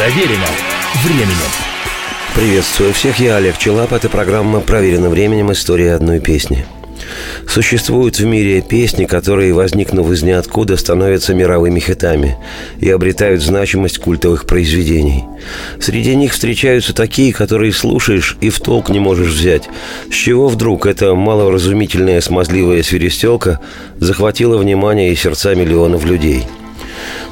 Проверено временем. Приветствую всех, я Олег Челап. Это программа «Проверено временем. История одной песни». Существуют в мире песни, которые, возникнув из ниоткуда, становятся мировыми хитами и обретают значимость культовых произведений. Среди них встречаются такие, которые слушаешь и в толк не можешь взять. С чего вдруг эта малоразумительная смазливая свиристелка захватила внимание и сердца миллионов людей –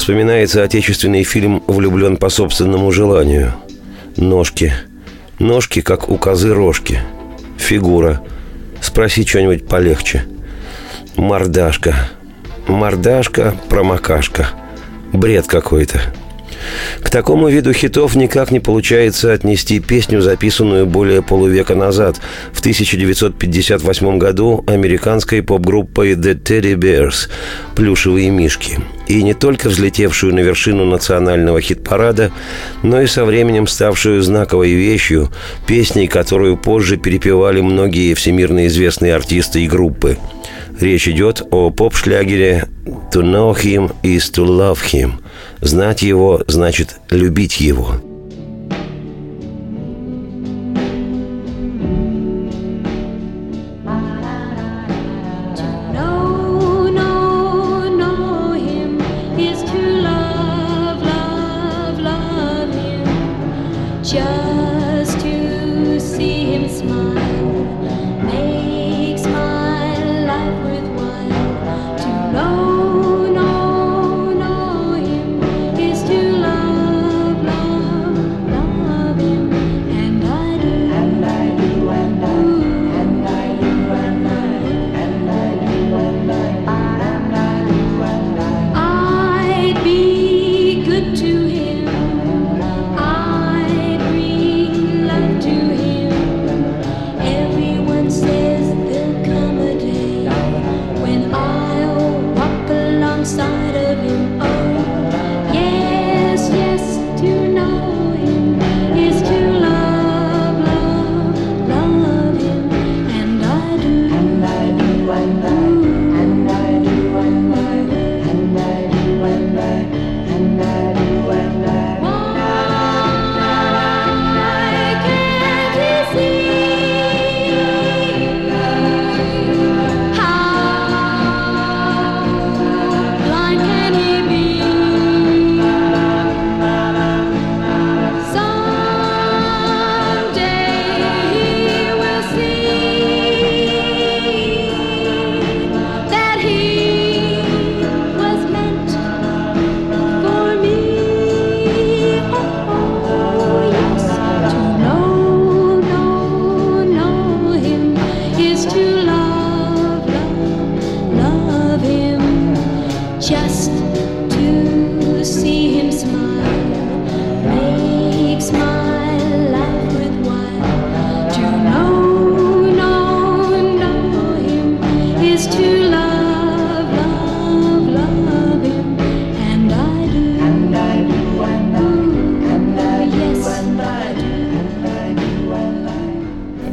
Вспоминается отечественный фильм «Влюблен по собственному желанию». Ножки. Ножки, как у козы рожки. Фигура. Спроси что-нибудь полегче. Мордашка. Мордашка, промокашка. Бред какой-то. К такому виду хитов никак не получается отнести песню, записанную более полувека назад, в 1958 году американской поп-группой The Teddy Bears «Плюшевые мишки», и не только взлетевшую на вершину национального хит-парада, но и со временем ставшую знаковой вещью, песней, которую позже перепевали многие всемирно известные артисты и группы. Речь идет о поп-шлягере «To know him is to love him», Знать его значит любить его.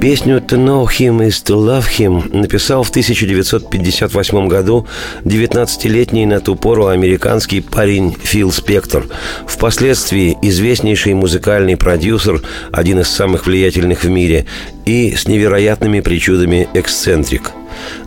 Песню «To know him is to love him» написал в 1958 году 19-летний на ту пору американский парень Фил Спектор, впоследствии известнейший музыкальный продюсер, один из самых влиятельных в мире, и с невероятными причудами эксцентрик –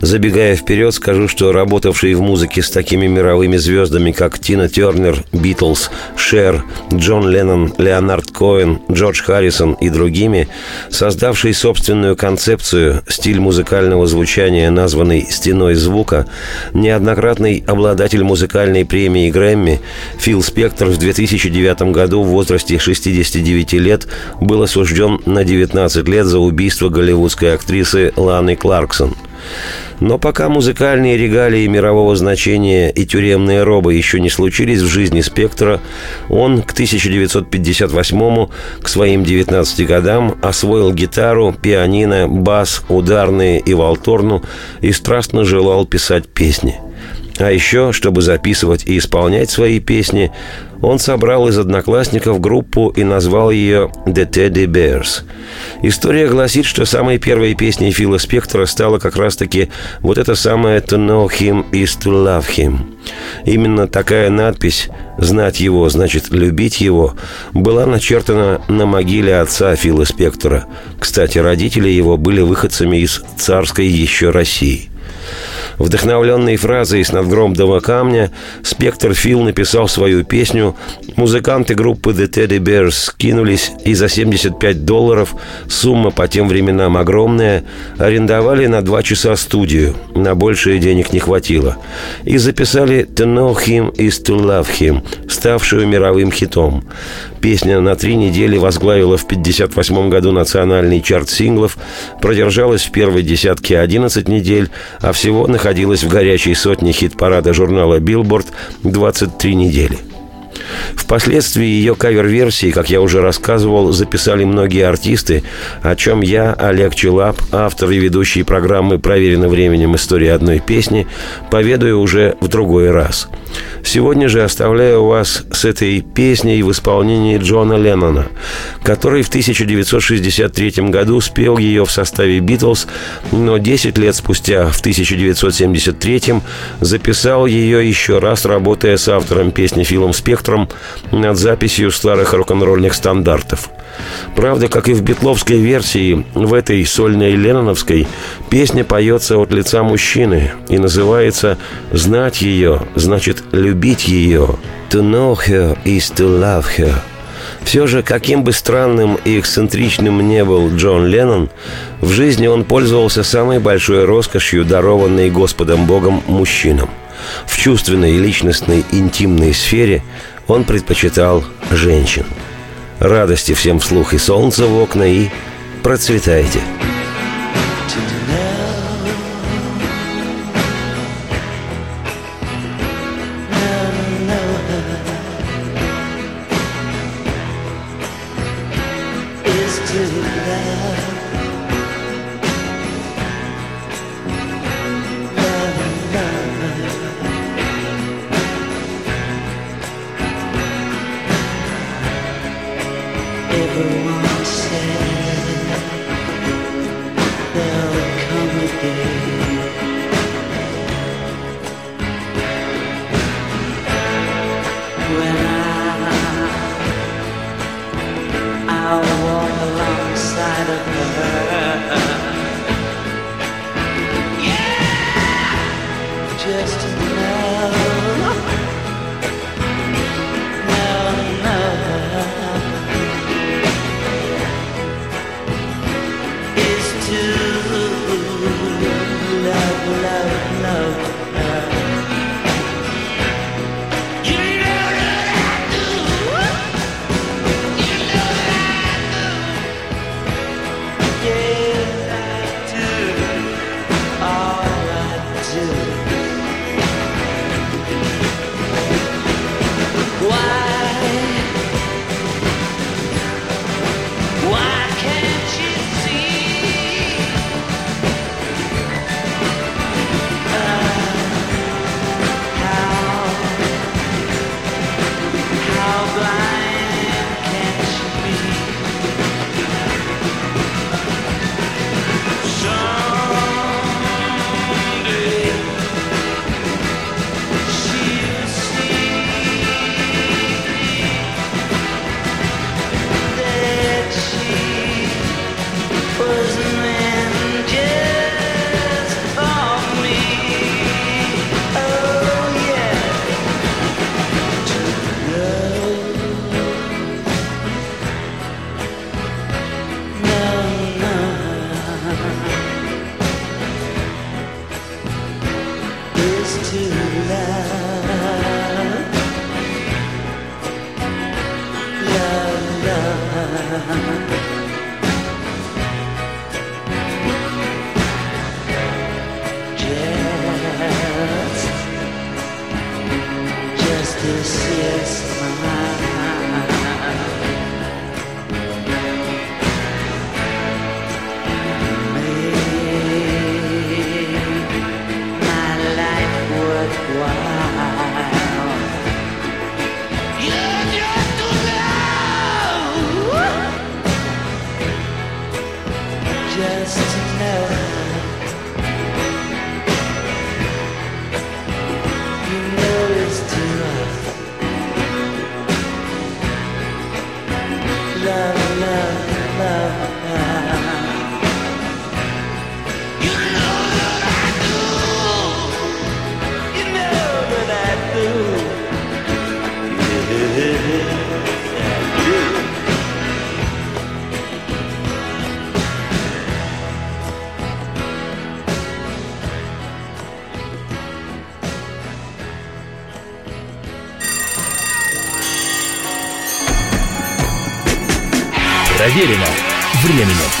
Забегая вперед, скажу, что работавший в музыке с такими мировыми звездами, как Тина Тернер, Битлз, Шер, Джон Леннон, Леонард Коэн, Джордж Харрисон и другими, создавший собственную концепцию, стиль музыкального звучания, названный «стеной звука», неоднократный обладатель музыкальной премии Грэмми, Фил Спектр в 2009 году в возрасте 69 лет был осужден на 19 лет за убийство голливудской актрисы Ланы Кларксон – но пока музыкальные регалии мирового значения и тюремные робы еще не случились в жизни Спектра, он к 1958 к своим 19 годам освоил гитару, пианино, бас, ударные и валторну и страстно желал писать песни – А еще, чтобы записывать и исполнять свои песни, он собрал из одноклассников группу и назвал ее «The Teddy Bears». История гласит, что самой первой песней Фила Спектора стала как раз-таки вот эта самая «To know him is to love him». Именно такая надпись «Знать его значит любить его» была начертана на могиле отца Фила Спектора. Кстати, родители его были выходцами из царской еще России. Вдохновленный фразой из надгромного камня, Спектр Фил написал свою песню. Музыканты группы The Teddy Bears скинулись и за 75 долларов, сумма по тем временам огромная, арендовали на два часа студию. На большее денег не хватило. И записали «To know him is to love him», ставшую мировым хитом. Песня на три недели возглавила в 1958 году национальный чарт синглов, продержалась в первой десятке 11 недель, а всего находилась в горячей сотне хит-парада журнала Billboard 23 недели. Впоследствии ее кавер-версии, как я уже рассказывал, записали многие артисты, о чем я, Олег Челап, автор и ведущий программы «Проверено временем. История одной песни», поведаю уже в другой раз. Сегодня же оставляю вас с этой песней в исполнении Джона Леннона, который в 1963 году спел ее в составе «Битлз», но 10 лет спустя, в 1973 записал ее еще раз, работая с автором песни Филом Спектром над записью старых рок-н-ролльных стандартов. Правда, как и в битловской версии, в этой сольной ленноновской песня поется от лица мужчины и называется «Знать ее значит любить ее». «To know her is to love her». Все же, каким бы странным и эксцентричным не был Джон Леннон, в жизни он пользовался самой большой роскошью, дарованной Господом Богом мужчинам. В чувственной, личностной, интимной сфере он предпочитал женщин. Радости всем вслух и солнца в окна и процветайте. worthwhile. love. Проверено временем.